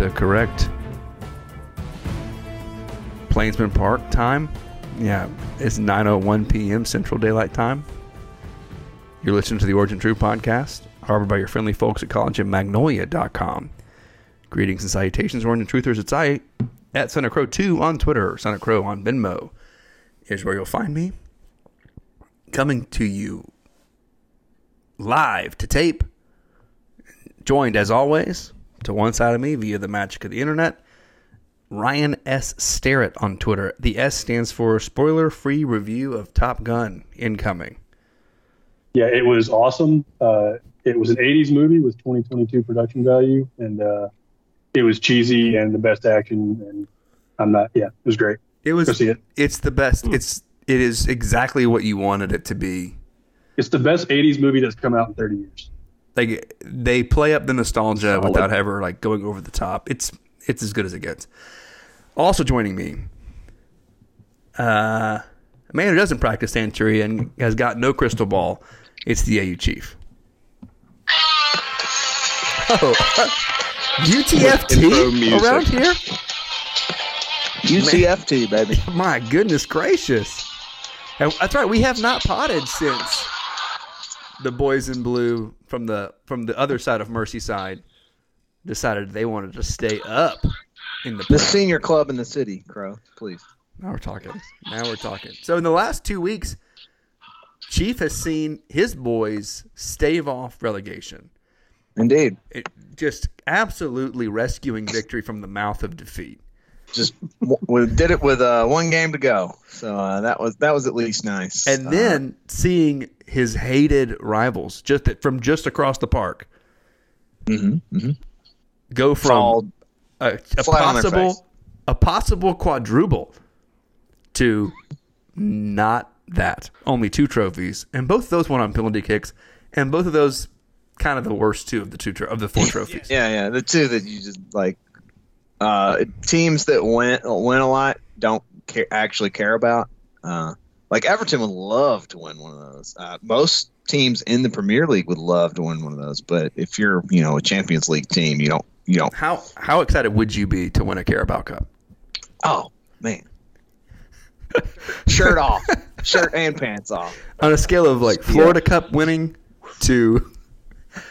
The correct Plainsman Park time. Yeah, it's 9:01 p.m. Central Daylight Time. You're listening to the Origin True podcast, harbored by your friendly folks at collegeandmagnolia.com. Greetings and salutations, Origin Truthers. It's I at Santa Crow 2 on Twitter, Santa Crow on Venmo. Here's where you'll find me. Coming to you live to tape, joined as always to one side of me via the magic of the internet. Ryan S. Starrett on Twitter. The S stands for spoiler free review of Top Gun incoming. yeah, it was awesome. Uh, it was an 80s movie with 2022 production value, and uh, it was cheesy and the best action. And I'm not, yeah, it was great. It was Go see it. it's the best. It's it is exactly what you wanted it to be. It's the best 80s movie that's come out in 30 years. Like they play up the nostalgia Solid. without ever like going over the top. It's it's as good as it gets. Also joining me, uh, a man who doesn't practice Santeria and has got no crystal ball. It's the AU chief. Oh, UTFT around here? UCFT, baby. My goodness gracious. That's right. We have not potted since the boys in blue from the from the other side of Merseyside decided they wanted to stay up in the. The senior club in the city, Crow. Please. Now we're talking. Now we're talking. So in the last two weeks, Chief has seen his boys stave off relegation. Indeed. It, just absolutely rescuing victory from the mouth of defeat. Just we did it with uh, one game to go, so uh, that was that was at least nice. and Uh, then seeing his hated rivals just from just across the park mhm, mhm. go from a, a flat on their face. possible a possible quadruple to not that only two trophies and both of those won on penalty kicks and both of those kind of the worst two of the two tro- of the four trophies Yeah, yeah. The two that you just like uh, teams that win win a lot don't care, actually care about. Uh, like Everton would love to win one of those. Uh, most teams in the Premier League would love to win one of those. But if you're, you know, a Champions League team, you don't, you don't. how how excited would you be to win a Carabao Cup Oh man, shirt off, shirt and pants off. on a scale of like Florida Cup winning to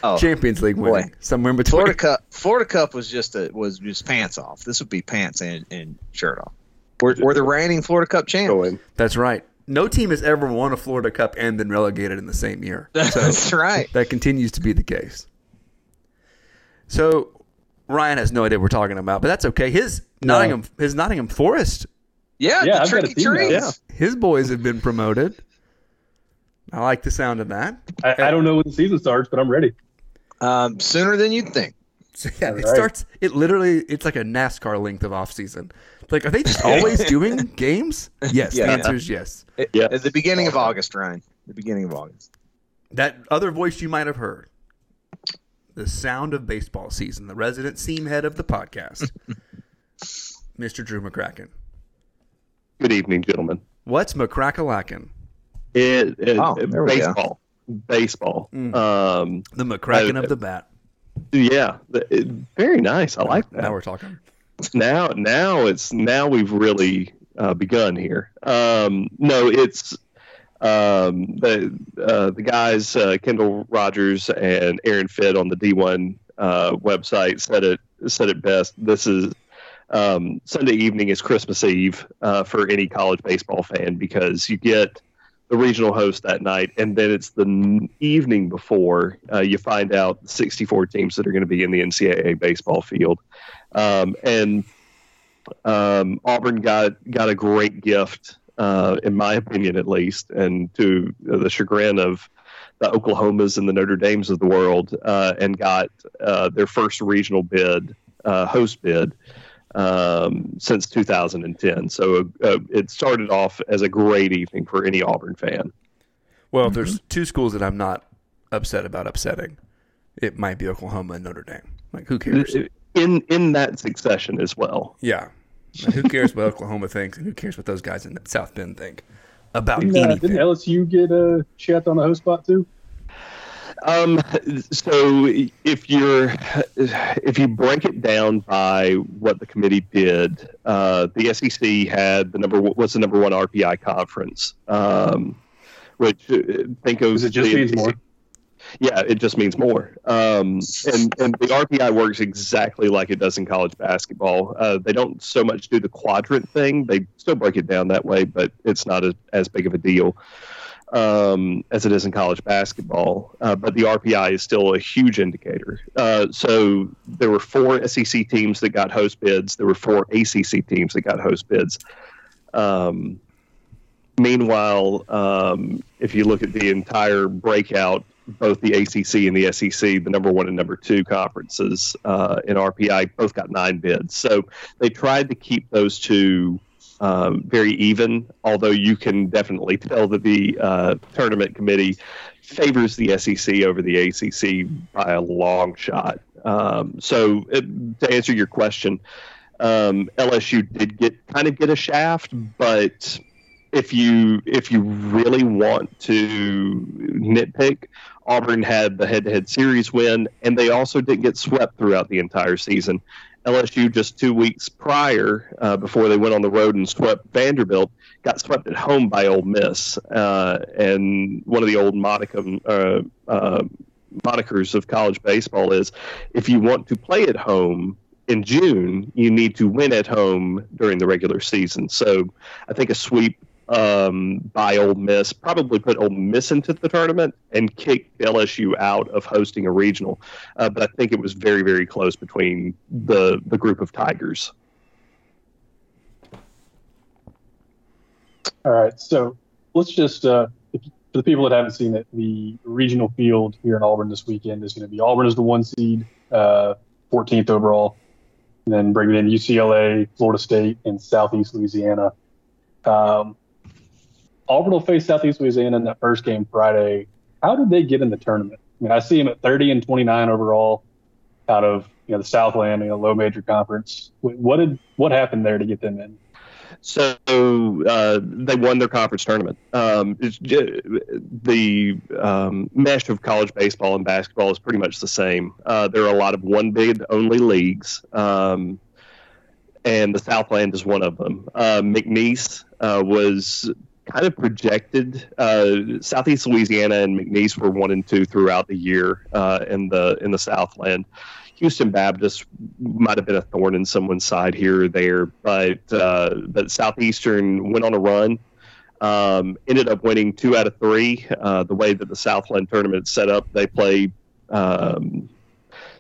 Oh, Champions League boy. winning somewhere in between Florida Cup. Florida Cup was just a was just pants off. This would be pants and, and shirt off. We're, we're the reigning Florida Cup champs. That's right. No team has ever won a Florida Cup and been relegated in the same year. So That's right. that continues to be the case. So Ryan has no idea what we're talking about, but that's okay. His Nottingham his Nottingham Forest, Yeah, Yeah, the I've tricky trees. yeah. his boys have been promoted. I like the sound of that. I, I don't know when the season starts, but I'm ready. Um, sooner than you'd think. So yeah, it starts. It literally, it's like a NASCAR length of off season. Like, are they just always doing games? Yes. Yeah. the answer is yes. It- Yeah. At the beginning of August, Ryan. The beginning of August. That other voice you might have heard, the sound of baseball season, the resident seam head of the podcast, Mr. Drew McCracken. Good evening, gentlemen. What's McCrackalackin? It, it, Oh, it- there we go. baseball, baseball. Mm. Um, The McCracken I- of the bat. Yeah, it- very nice. I like that. Now we're talking. Now, now it's now we've really uh, begun here. Um, no, it's um, the uh, the guys uh, Kendall Rogers and Aaron Fitt on the D1 uh, website said it said it best. This is um, Sunday evening is Christmas Eve uh, for any college baseball fan because you get the regional host that night, and then it's the evening before uh, you find out the 64 teams that are going to be in the NCAA baseball field, um, and um, Auburn got got a great gift, uh, in my opinion, at least, and to the chagrin of the Oklahomas and the Notre Dames of the world, uh, and got uh, their first regional bid, uh, host bid, um, since 2010. So uh, it started off as a great evening for any Auburn fan. Well, if there's two schools that I'm not upset about upsetting, it might be Oklahoma and Notre Dame. Like, who cares? In in that succession as well. Yeah. Like, who cares what Oklahoma thinks, and who cares what those guys in South Bend think about Didn't, uh, anything? didn't LSU get a shot on the host spot too? Um, so if you're if you break it down by what the committee did, uh, the SEC had the number what's the number one RPI conference, um, which uh, think of it just the- means more? Yeah, it just means more. Um, and and the RPI works exactly like it does in college basketball. Uh, they don't so much do the quadrant thing; they still break it down that way, but it's not as, as big of a deal um, as it is in college basketball. Uh, but the RPI is still a huge indicator. Uh, so there were four SEC teams that got host bids. There were four ACC teams that got host bids. Um, meanwhile, um, if you look at the entire breakout, both the ACC and the SEC, the number one and number two conferences uh, in RPI, both got nine bids. So they tried to keep those two um, very even, although you can definitely tell that the uh, tournament committee favors the SEC over the ACC by a long shot. Um, so, it, to answer your question, um, LSU did get kind of get a shaft, but if you if you really want to nitpick, Auburn had the head-to-head series win, and they also didn't get swept throughout the entire season. LSU just two weeks prior, uh, before they went on the road and swept Vanderbilt, got swept at home by Ole Miss, uh, and one of the old monicum, uh, uh, monikers of college baseball is, if you want to play at home in June, you need to win at home during the regular season. So, I think a sweep um, by Ole Miss probably put Ole Miss into the tournament and kicked LSU out of hosting a regional. Uh, but I think it was very, very close between the the group of Tigers. All right, so let's just uh, for the people that haven't seen it, the regional field here in Auburn this weekend is going to be Auburn is the one seed, uh, 14th overall, and then bringing in UCLA, Florida State, and Southeast Louisiana. Um, Auburn will face Southeast Louisiana in that first game Friday. How did they get in the tournament? I mean, I see them at 30 and 29 overall, out of you know the Southland, you know, low major conference. What did what happened there to get them in? So uh, they won their conference tournament. Um, the um, mesh of college baseball and basketball is pretty much the same. Uh, there are a lot of one bid only leagues, um, and the Southland is one of them. Uh, McNeese uh, was kind of projected. Uh, Southeast Louisiana and McNeese were one and two throughout the year uh, in the in the Southland. Houston Baptist might have been a thorn in someone's side here or there, but uh, but Southeastern went on a run. Um, ended up winning two out of three. Uh, the way that the Southland tournament is set up, they play um,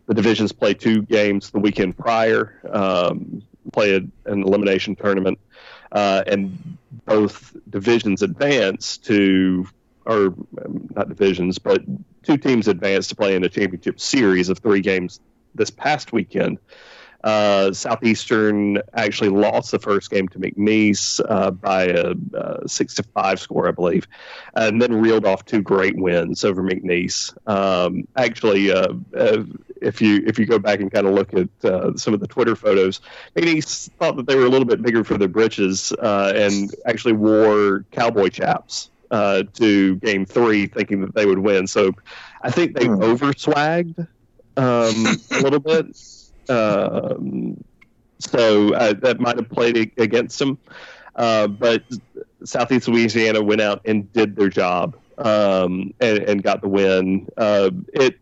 the divisions play two games the weekend prior, um, play a, an elimination tournament, uh, and both divisions advance to, or um, not divisions, but two teams advance to play in the championship series of three games this past weekend. Uh, Southeastern actually lost the first game to McNeese uh, by a, a six to five score, I believe, and then reeled off two great wins over McNeese. Um, actually, uh, uh, if you if you go back and kind of look at uh, some of the Twitter photos, McNeese thought that they were a little bit bigger for their britches uh, and actually wore cowboy chaps uh, to Game Three, thinking that they would win. So, I think they over swagged um, a little bit. Um, so uh, that might have played against them. Uh, but Southeast Louisiana went out and did their job um, and, and, got the win. Uh, it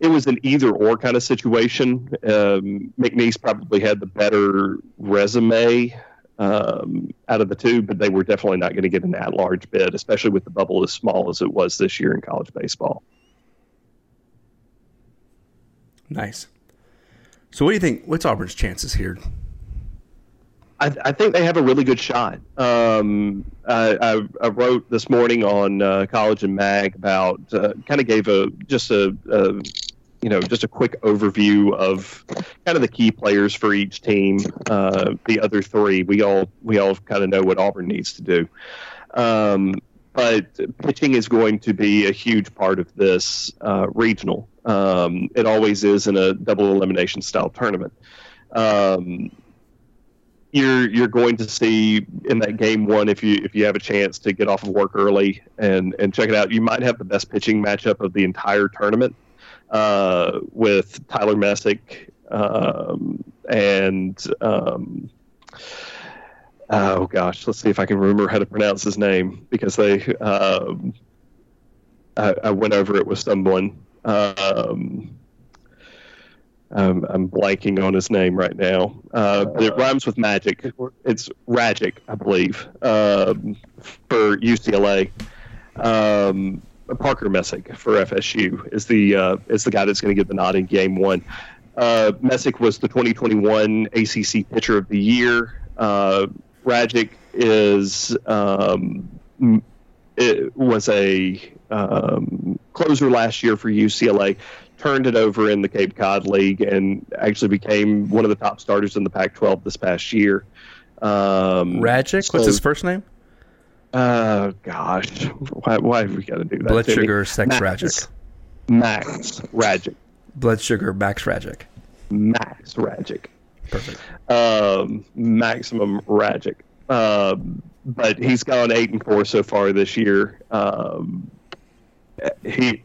it was an either or kind of situation. Um, McNeese probably had the better resume um, out of the two, but they were definitely not going to get an at-large bid, especially with the bubble as small as it was this year in college baseball. Nice. So, what do you think? What's Auburn's chances here? I, I think they have a really good shot. Um, I, I, I wrote this morning on uh, College and Mag about uh, kind of gave a just a, a you know just a quick overview of kind of the key players for each team. Uh, the other three, we all we all kind of know what Auburn needs to do. Um, but pitching is going to be a huge part of this uh, regional. Um, it always is in a double elimination style tournament. Um, you're you're going to see in that game one if you if you have a chance to get off of work early and and check it out. You might have the best pitching matchup of the entire tournament uh, with Tyler Messick um, and. Um, oh gosh, let's see if I can remember how to pronounce his name because they um, I, I, went over it with someone. Um, I'm, I'm, blanking on his name right now, uh, but it rhymes with magic. It's Rajcich, I believe, um, for UCLA. Um, Parker Messick for FSU is the uh, is the guy that's going to get the nod in Game One. Uh, Messick was the 2021 ACC Pitcher of the Year. Uh, Rajcich is um, it was a um, closer last year for UCLA. Turned it over in the Cape Cod League and actually became one of the top starters in the Pac-12 this past year. Um, Rajcich, so, what's his first name? Oh gosh, why, why have we got to do that? Blood sugar, sex Max, Rajcich. Max Rajcich. Blood sugar, Max Rajcich. Max Rajcich. Perfect. Um, maximum Rajcich. Um, but he's gone eight and four so far this year. Um, he,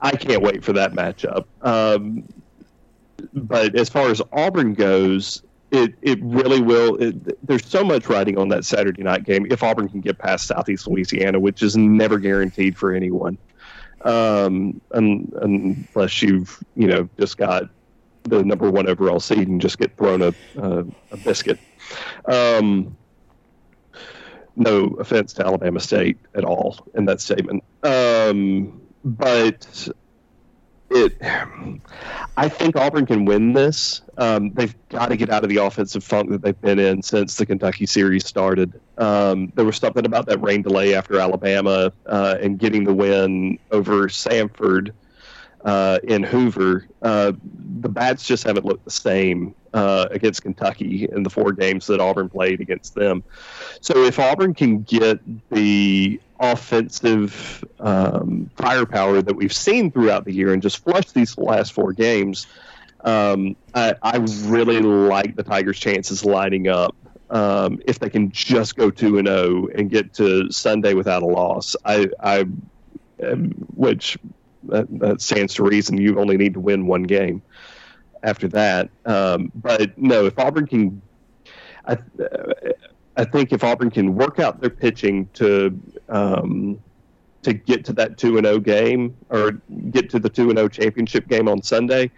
I can't wait for that matchup. Um, but as far as Auburn goes, it it really will. It, there's so much riding on that Saturday night game if Auburn can get past Southeast Louisiana, which is never guaranteed for anyone, um, un, unless you've you know just got the number one overall seed and just get thrown a a, a biscuit. Um, no offense to Alabama State at all in that statement, um, but it. I think Auburn can win this. Um, they've got to get out of the offensive funk that they've been in since the Kentucky series started. Um, there was something about that rain delay after Alabama uh, and getting the win over Samford uh, in Hoover. Uh, the bats just haven't looked the same uh, against Kentucky in the four games that Auburn played against them. So if Auburn can get the offensive um, firepower that we've seen throughout the year and just flush these last four games, um, I, I, really like the Tigers' chances lining up. Um, if they can just go two and zero oh and get to Sunday without a loss, I, I um, which stands to reason you only need to win one game after that. Um, but no, if Auburn can, I, I think if Auburn can work out their pitching to um, to get to that two and zero game or get to the two and zero championship game on Sunday,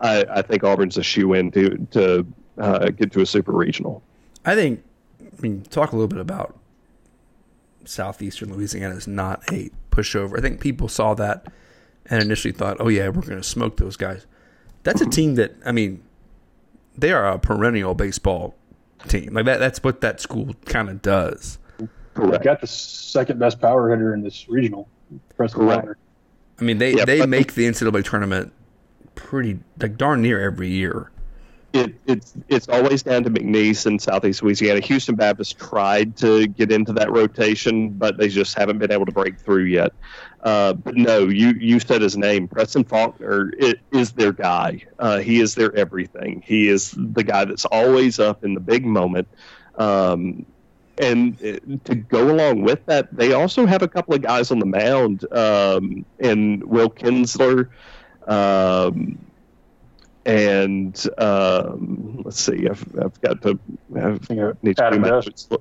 I, I think Auburn's a shoe in to to uh, get to a super regional. I think. I mean, talk a little bit about southeastern Louisiana is not a pushover. I think people saw that and initially thought, "Oh yeah, we're going to smoke those guys." That's a mm-hmm. team that I mean, they are a perennial baseball team. Like that. That's what that school kind of does. Correct. Got the second best power hitter in this regional. Preston Correct. I mean, they yeah, they make the NCAA tournament pretty like darn near every year it, it's it's always down to McNeese in Southeast Louisiana. Houston Baptist tried to get into that rotation, but they just haven't been able to break through yet. Uh, but no, you you said his name. Preston Faulkner it, is their guy. Uh, he is their everything. He is the guy that's always up in the big moment. Um, and uh, to go along with that, they also have a couple of guys on the mound, um, and Will Kinzeler. Um, and um, let's see, I've, I've got to I've, need to Adam Guth.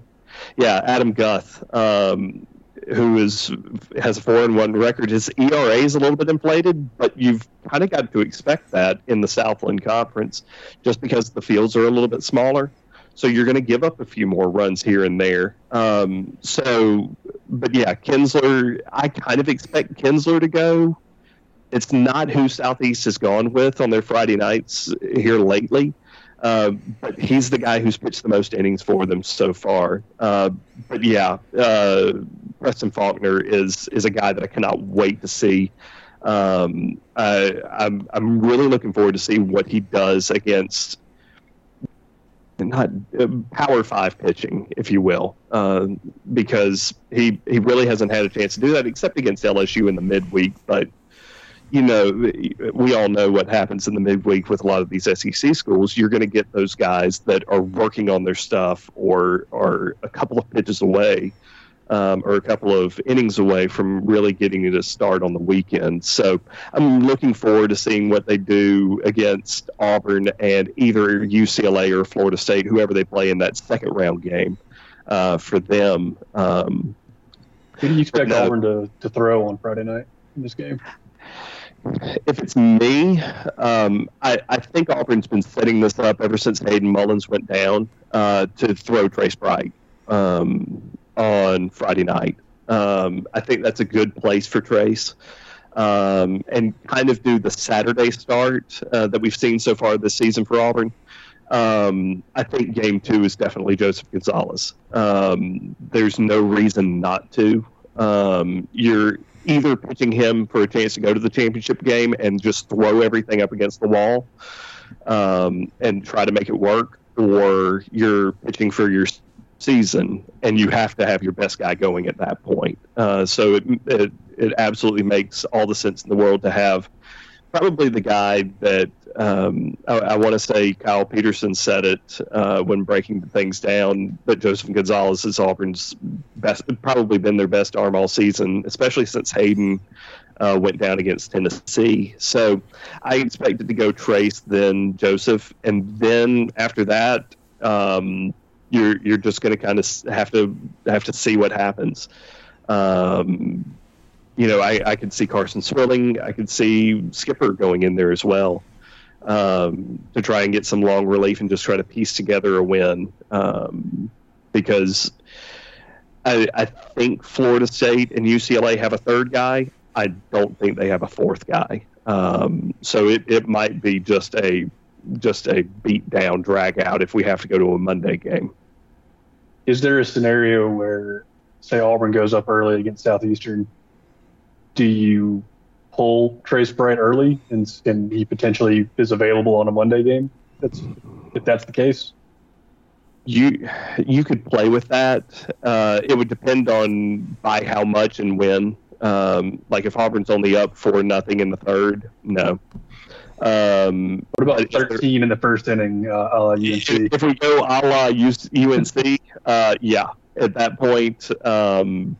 Yeah, Adam Guth, um, who is has a four and one record. His ERA is a little bit inflated, but you've kind of got to expect that in the Southland Conference, just because the fields are a little bit smaller. So you're going to give up a few more runs here and there. Um, so, but yeah, Kinzeler, I kind of expect Kinzeler to go. It's not who Southeast has gone with on their Friday nights here lately. Uh, but he's the guy who's pitched the most innings for them so far. Uh, but yeah, uh, Preston Faulkner is is a guy that I cannot wait to see. Um, I, I'm I'm really looking forward to see what he does against not uh, power five pitching, if you will, uh, because he he really hasn't had a chance to do that except against LSU in the midweek. But you know, we all know what happens in the midweek with a lot of these SEC schools. You're going to get those guys that are working on their stuff or are a couple of pitches away um, or a couple of innings away from really getting it a start on the weekend. So I'm looking forward to seeing what they do against Auburn and either UCLA or Florida State, whoever they play in that second round game uh, for them. Um, Who do you expect no, Auburn to, to throw on Friday night in this game? If it's me, um, I, I, think Auburn's been setting this up ever since Hayden Mullins went down uh, to throw Trace Bright um, on Friday night. Um, I think that's a good place for Trace. Um, and kind of do the Saturday start uh, that we've seen so far this season for Auburn. Um, I think game two is definitely Joseph Gonzalez. Um, there's no reason not to. Um, you're either pitching him for a chance to go to the championship game and just throw everything up against the wall um, and try to make it work, or you're pitching for your season and you have to have your best guy going at that point. Uh, so it, it, it absolutely makes all the sense in the world to have probably the guy that um, I, I want to say Kyle Peterson said it uh, when breaking things down but Joseph Gonzalez is Auburn's best, probably been their best arm all season, especially since Hayden uh, went down against Tennessee. So I expected to go Trace, then Joseph, and then after that, um, you're you're just going to kind of have to have to see what happens. Um, you know, I, I could see Carson Swilling. I could see Skipper going in there as well um, to try and get some long relief and just try to piece together a win. Um, because I, I think Florida State and UCLA have a third guy. I don't think they have a fourth guy. Um, so it, it might be just a just a beat down drag out if we have to go to a Monday game. Is there a scenario where, say, Auburn goes up early against Southeastern do you pull Trace Bright early and, and he potentially is available on a Monday game? That's if that's the case. You you could play with that. Uh, it would depend on by how much and when. Um, like if Auburn's only up for nothing in the third, no. Um, what about 13 in the first inning, uh, a la UNC? If we go a la UNC, uh, yeah, at that point, um,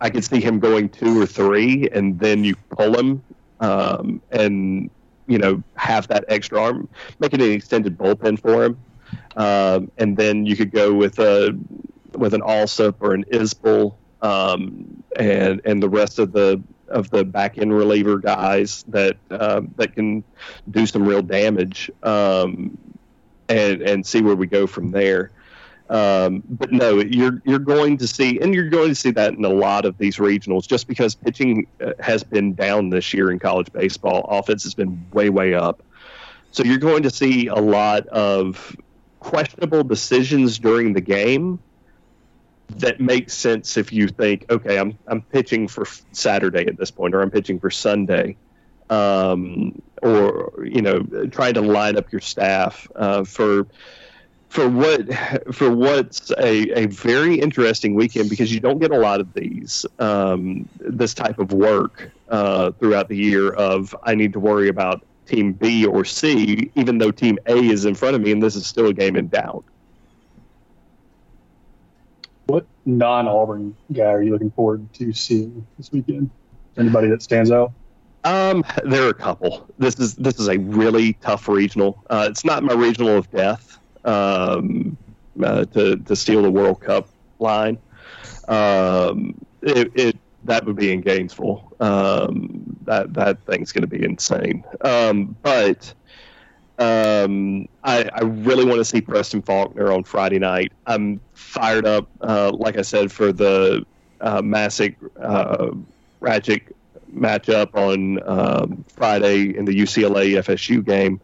I could see him going two or three, and then you pull him, um, and you know have that extra arm, make it an extended bullpen for him, um, and then you could go with a with an Alsop or an Isbell, um, and and the rest of the of the back end reliever guys that um, that can do some real damage, um, and and see where we go from there. Um, but no, you're you're going to see, and you're going to see that in a lot of these regionals, just because pitching uh, has been down this year in college baseball. Offense has been way way up, so you're going to see a lot of questionable decisions during the game that makes sense if you think, okay, I'm I'm pitching for Saturday at this point, or I'm pitching for Sunday, um, or you know, trying to line up your staff uh, for for what for what's a, a very interesting weekend because you don't get a lot of these um, this type of work uh, throughout the year of I need to worry about team B or C even though team A is in front of me and this is still a game in doubt. What non Auburn guy are you looking forward to seeing this weekend? Anybody that stands out? Um, there are a couple. This is this is a really tough regional. Uh, it's not my regional of death um, uh, to to steal the World Cup line. Um, it, it, that would be in Gainesville. Um, that that thing's going to be insane. Um, but Um, I, I really want to see Preston Faulkner on Friday night. I'm fired up, uh, like I said, for the uh, Messick uh, Rajcich matchup on um, Friday in the UCLA FSU game.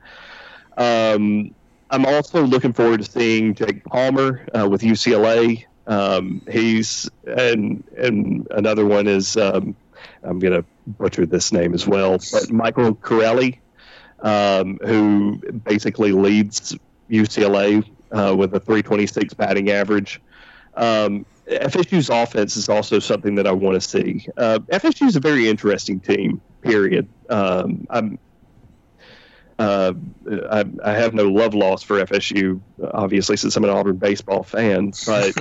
Um, I'm also looking forward to seeing Jake Palmer uh, with UCLA. Um, he's and and another one is um, I'm gonna butcher this name as well, but Michael Curialle, um, who basically leads UCLA uh, with a 326 batting average. Um, FSU's offense is also something that I want to see. Uh, FSU is a very interesting team. Period. Um, I'm uh, I, I, have no love loss for FSU, obviously, since I'm an Auburn baseball fan. But,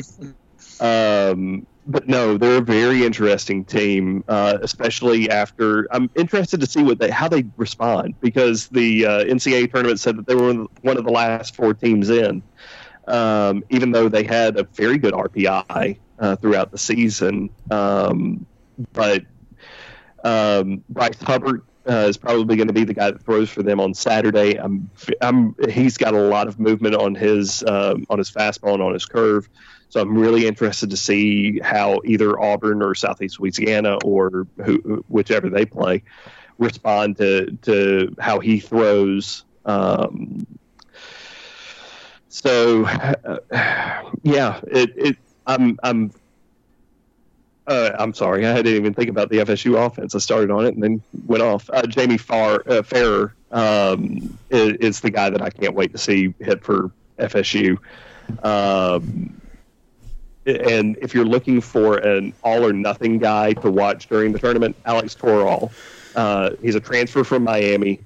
um, but no, they're a very interesting team, uh, especially after. I'm interested to see what they how they respond because the uh, NCAA tournament said that they were one of the last four teams in, um, even though they had a very good RPI uh, throughout the season. Um, but um, Bryce Hubbart uh, is probably going to be the guy that throws for them on Saturday. I'm, I'm, he's got a lot of movement on his um, on his fastball and on his curve, so I'm really interested to see how either Auburn or Southeast Louisiana or who, whichever they play respond to to how he throws. Um, so, uh, yeah, it, it I'm I'm uh, I'm sorry, I didn't even think about the FSU offense. I started on it and then went off. Uh, Jamie Farr, uh, Ferrer um, is, is, the guy that I can't wait to see hit for FSU. Um, and if you're looking for an all or nothing guy to watch during the tournament, Alex Toral. Uh, he's a transfer from Miami.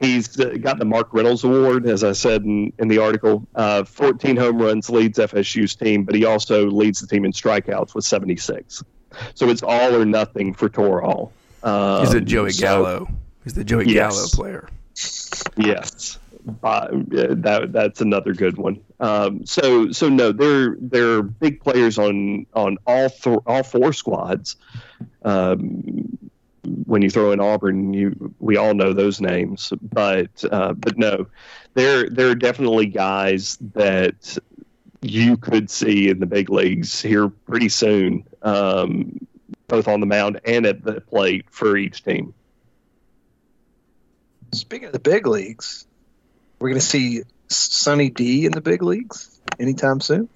He's uh, got the Mark Reynolds Award, as I said in, in the article. Uh, 14 home runs leads FSU's team, but he also leads the team in strikeouts with 76. So it's all or nothing for Toral. Um, He's a Joey so, Gallo. He's the Joey yes. Gallo player. Yes, uh, that that's another good one. Um, so so no, they're they're big players on on all th- all four squads. Um, when you throw in Auburn, you we all know those names, but uh, but no, there there are definitely guys that you could see in the big leagues here pretty soon, um, both on the mound and at the plate for each team. Speaking of the big leagues, we're going to see Sunny D in the big leagues anytime soon.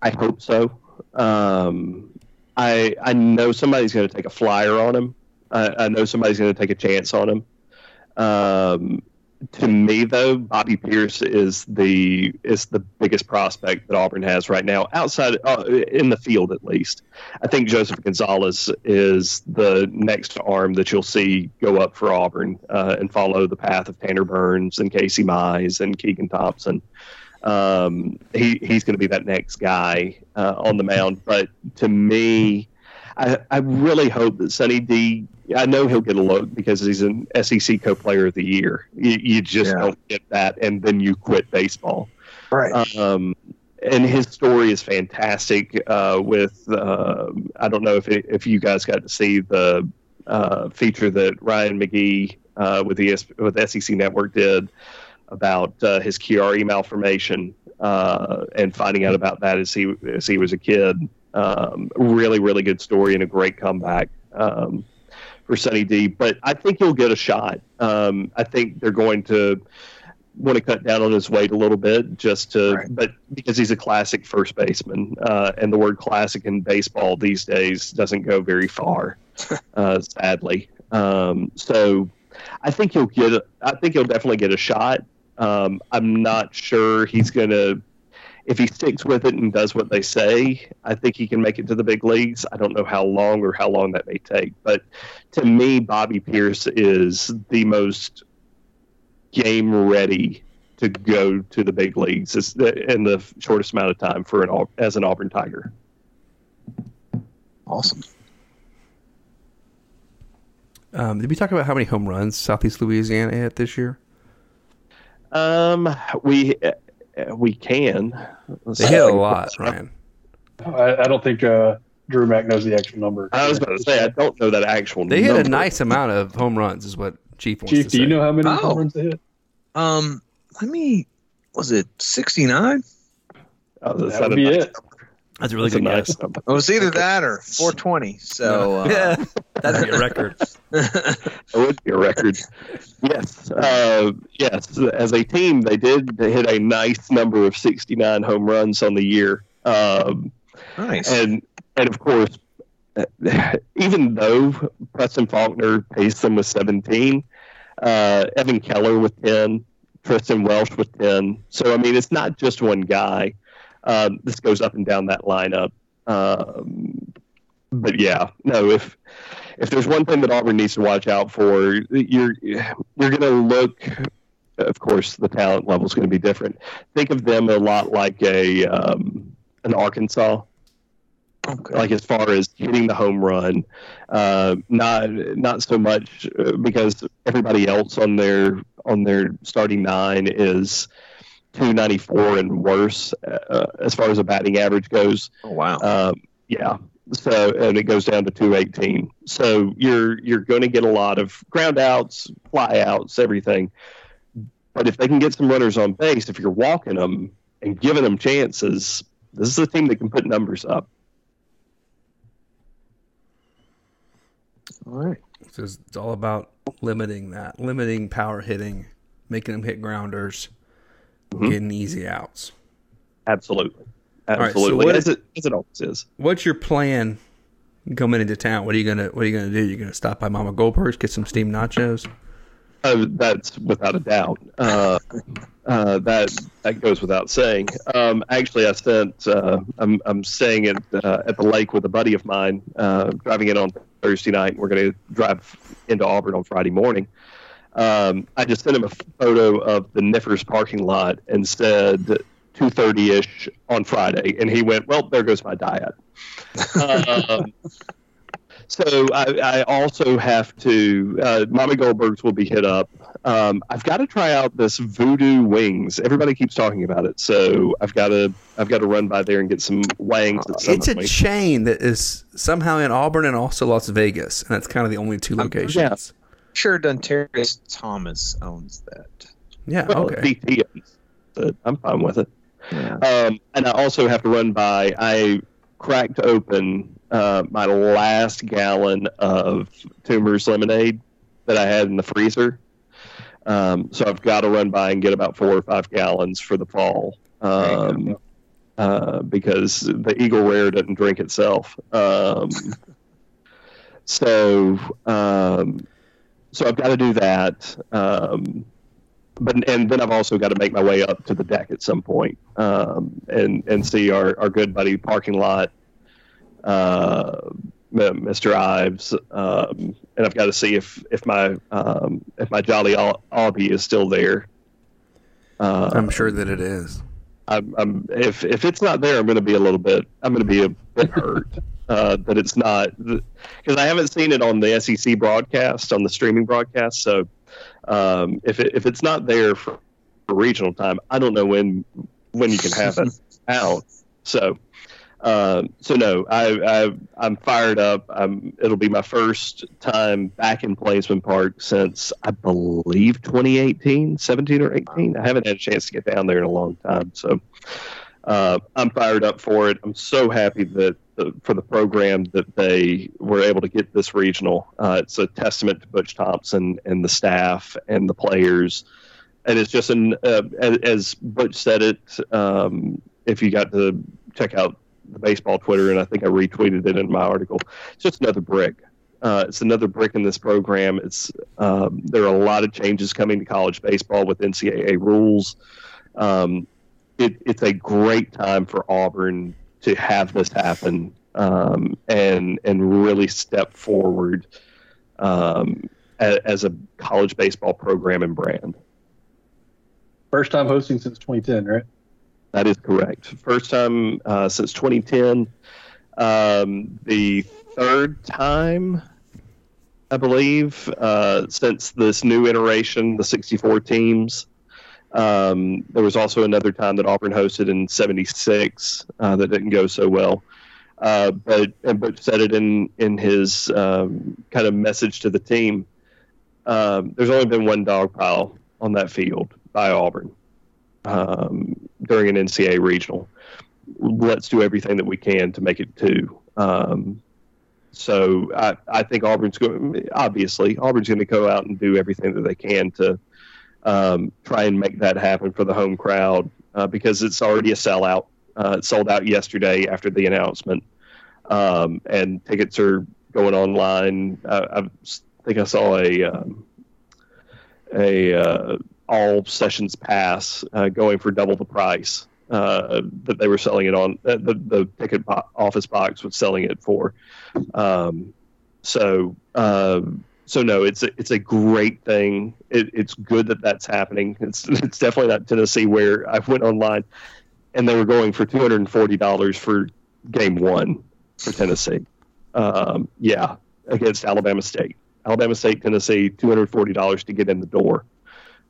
I hope so. Um, I I know somebody's going to take a flyer on him. I, I know somebody's going to take a chance on him. Um, to me, though, Bobby Pierce is the is the biggest prospect that Auburn has right now, outside uh, in the field at least. I think Joseph Gonzalez is the next arm that you'll see go up for Auburn uh, and follow the path of Tanner Burns and Casey Mize and Keegan Thompson um, he he's going to be that next guy uh, on the mound. But to me, I, I really hope that Sonny D. I know he'll get a look because he's an SEC Co-Player of the Year. You, you just yeah. don't get that, and then you quit baseball. Right. Um, and his story is fantastic. Uh, with uh, I don't know if it, if you guys got to see the uh, feature that Ryan McGee uh, with the with SEC Network did about uh, his Chiari malformation uh, and finding out about that as he as he was a kid. Um, really, really good story and a great comeback um, for Sunny D. But I think he'll get a shot. Um, I think they're going to want to cut down on his weight a little bit just to, right. but because he's a classic first baseman, uh, and the word classic in baseball these days doesn't go very far, uh, sadly. Um, so I think he'll get. I think he'll definitely get a shot. Um, I'm not sure he's going to, if he sticks with it and does what they say, I think he can make it to the big leagues. I don't know how long or how long that may take. But to me, Bobby Pierce is the most game ready to go to the big leagues in the shortest amount of time for an as an Auburn Tiger. Awesome. Um, did we talk about how many home runs Southeast Louisiana hit this year? Um, we uh, we can. Let's they hit a lot, Ryan. I, I don't think uh, Drew Mack knows the actual number. I was about to say I don't know that actual. They number. hit a nice amount of home runs, is what Chief wants Chief, to do you know how many Oh. home runs they hit? Um, let me. Was it sixty nine? Oh, that's that would a be nice it. number. That's a really That's a good nice guess. number. It was either that or four twenty. So uh, yeah, that'd be a record. It would be a record. Yes, uh, yes. As a team, they did they hit a nice number of 69 home runs on the year, um, nice. and and of course, even though Preston Faulkner paced them with 17, uh, Evan Keller with 10, Tristan Welsh with 10. So I mean, it's not just one guy. Um, this goes up and down that lineup. Um, but yeah, no. If if there's one thing that Auburn needs to watch out for, you're you're going to look. Of course, the talent level is going to be different. Think of them a lot like a um, an Arkansas, okay. like as far as hitting the home run. Uh, not not so much uh, because everybody else on their on their starting nine is 294 and worse uh, as far as a batting average goes. oh wow. Um, yeah. So and it goes down to 218. So you're you're going to get a lot of ground outs, fly outs, everything. But if they can get some runners on base, if you're walking them and giving them chances, this is a team that can put numbers up. All right. So it's it's all about limiting that, limiting power hitting, making them hit grounders, Mhm. getting easy outs. Absolutely. Right, so Absolutely. what as, it, as it always is. What's your plan coming into town? What are you gonna What are you gonna do? You're gonna stop by Mama Goldberg's, get some steamed nachos? Uh, that's without a doubt. Uh, uh, that that goes without saying. Um, actually, I sent. Uh, I'm I'm staying at uh, at the lake with a buddy of mine. Uh, driving in on Thursday night. We're going to drive into Auburn on Friday morning. Um, I just sent him a photo of the Niffers parking lot and said 2:30 ish on Friday, and he went, "Well, there goes my diet." um, so I, I also have to. Uh, Mommy Goldberg's will be hit up. Um, I've got to try out this Voodoo Wings. Everybody keeps talking about it, so I've got to. I've got to run by there and get some wangs. At some It's a point. chain that is somehow in Auburn and also Las Vegas, and that's kind of the only two locations. yeah. Sure, Dontarius Thomas owns that. Yeah. Well, okay. DT owns. I'm fine with it. Yeah. Um, and I also have to run by. I cracked open uh, my last gallon of Toomer's lemonade that I had in the freezer. Um, so I've got to run by and get about four or five gallons for the fall. Um, uh, because the Eagle Rare doesn't drink itself. Um, so, um, so I've got to do that. But and then I've also got to make my way up to the deck at some point um, and and see our, our good buddy parking lot, uh, Mr. Ives, um, and I've got to see if if my um, if my Jolly Au- Aubie is still there. Uh, I'm sure that it is. I'm, I'm if if it's not there, I'm going to be a little bit. I'm going to be a bit hurt uh, that it's not because I haven't seen it on the SEC broadcast on the streaming broadcast. So um, if it, if it's not there for, for regional time, I don't know when when you can have it out. So um, so no, I, I I'm fired up. I'm, it'll be my first time back in Plainsman Park since I believe 2018, 17 or 18. I haven't had a chance to get down there in a long time, so uh, I'm fired up for it. I'm so happy that for the program that they were able to get this regional. Uh, it's a testament to Butch Thompson and the staff and the players. And it's just an uh, as, as Butch said it. Um, if you got to check out the baseball Twitter, and I think I retweeted it in my article. It's just another brick. Uh, it's another brick in this program. It's um, there are a lot of changes coming to college baseball with NCAA rules. Um, it, it's a great time for Auburn to have this happen um, and and really step forward um, as, as a college baseball program and brand. First time hosting since 2010, right? That is correct. First time uh, since 2010. Um, the third time, I believe, uh, since this new iteration, the 64 teams. Um, there was also another time that Auburn hosted in '76 uh, that didn't go so well. Uh, but and Butch said it in in his um, kind of message to the team. um, there's only been one dog pile on that field by Auburn um, during an NCAA regional. Let's do everything that we can to make it two. Um, so I, I think Auburn's going. Obviously, Auburn's going to go out and do everything that they can to um, try and make that happen for the home crowd uh, because it's already a sellout. Uh, it sold out yesterday after the announcement, um, and tickets are going online. Uh, I think I saw a um, a uh, all sessions pass uh, going for double the price uh, that they were selling it on. Uh, the the ticket bo- office box was selling it for. Um, so so no, it's a, it's a great thing. It, it's good that that's happening. It's it's definitely not Tennessee where I went online and they were going for two hundred and forty dollars for game one for Tennessee. Um, yeah, against Alabama State. Alabama State, Tennessee, two hundred forty dollars to get in the door.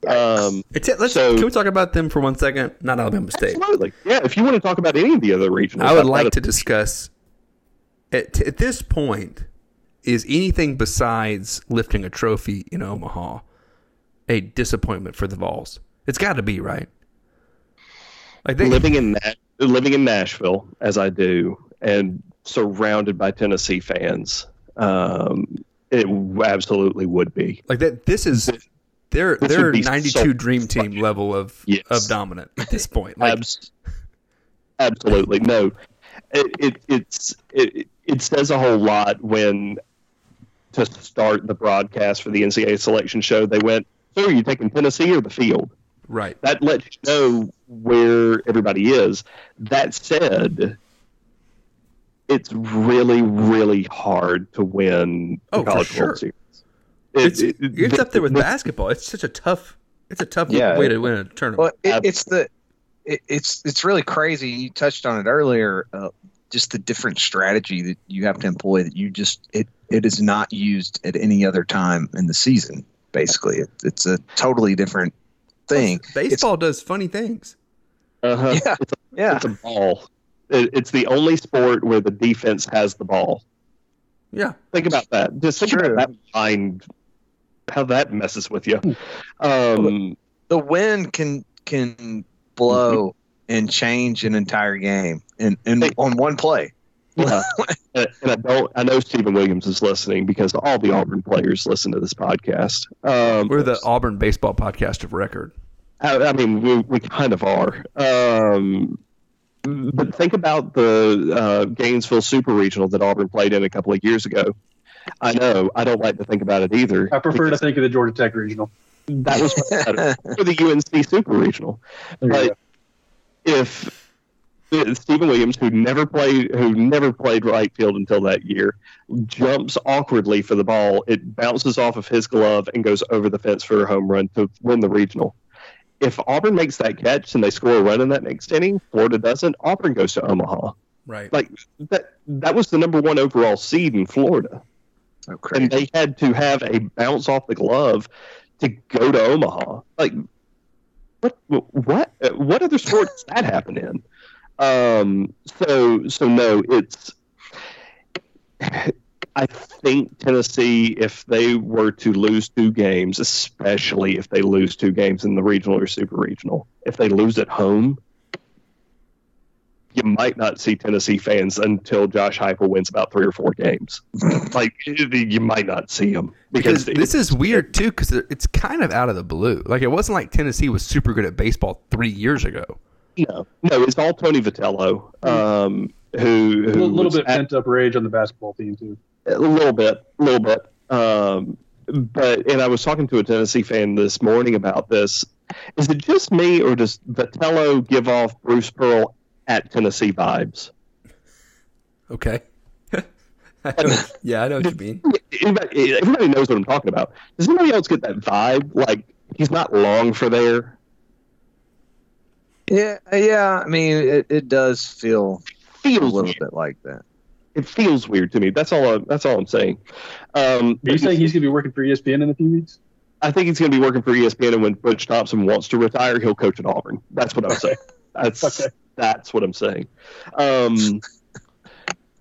Um, It's let's So- can we talk about them for one second? Not Alabama State. absolutely, yeah. If you want to talk about any of the other regions, I would like to discuss at, at this point is anything besides lifting a trophy in Omaha a disappointment for the Vols. It's got to be right. Like they, living in Na- living in Nashville as I do, and surrounded by Tennessee fans. Um, it absolutely would be. like that. This is they're This they're would be ninety so dream team level of Yes. of dominant at this point. Like Abs- absolutely no. It, it it's it, it says a whole lot when to start the broadcast for the NCAA selection show they went. So are you taking Tennessee or the field? right. That lets you know where everybody is. That said, it's really really hard to win the Oh, for college sure. World Series. It's It- it- it's the- up there with the- basketball. It's such a tough. It's a tough Yeah, way it- to win a tournament. Well, it, it's the it's it's really crazy. You touched on it earlier. Uh, just the different strategy that you have to employ that you just it it is not used at any other time in the season. Basically, it, it's a totally different thing. Baseball does funny things. Uh-huh. Yeah, It's a, yeah. it's a ball. It, it's the only sport where the defense has the ball. Yeah. Think about that. Just think True. about that mind. How that messes with you. Um, the wind can can blow and change an entire game in, in on one play. Yeah. and and I don't. I know Stephen Williams is listening because all the Auburn players listen to this podcast. Um, We're the Auburn baseball podcast of record. I, I mean, we, we kind of are. Um, but think about the uh, Gainesville Super Regional that Auburn played in a couple of years ago. I know. I don't like to think about it either. I prefer to think of the Georgia Tech regional. that was for the UNC Super Regional. But if uh, Stephen Williams, who never played, who never played right field until that year, jumps awkwardly for the ball, it bounces off of his glove and goes over the fence for a home run to win the regional. If Auburn makes that catch and they score a run in that next inning, Florida doesn't. Auburn goes to Omaha. Right. Like that. That was the number one overall seed in Florida So and they had to have a bounce off the glove to go to Omaha. Like, what? What? uh, What other sport does that happen in? Um. So, so no, it's. I think Tennessee, if they were to lose two games, especially if they lose two games in the regional or super regional, if they lose at home, you might not see Tennessee fans until Josh Heupel wins about three or four games. like you might not see them Because because this is weird too, because it's kind of out of the blue. Like it wasn't like Tennessee was super good at baseball three years ago. No, no, it's all Tony Vitello, um, who, A who little, little bit at- pent up rage on the basketball team too. a little bit, a little bit. Um, but and I was talking to a Tennessee fan this morning about this. Is it just me, or does Vitello give off Bruce Pearl at Tennessee vibes? Okay. I yeah, I know what you mean. Everybody, everybody knows what I'm talking about. Does anybody else get that vibe? Like he's not long for there. Yeah, yeah. I mean, it, it does feel a Feels little weird. bit like that. It feels weird to me. That's all. I, that's all I'm saying. Um, Are you saying he's going to be working for ESPN in a few weeks? I think he's going to be working for ESPN, and when Butch Thompson wants to retire, he'll coach at Auburn. That's what I'm saying. That's Okay. that's what I'm saying. Um,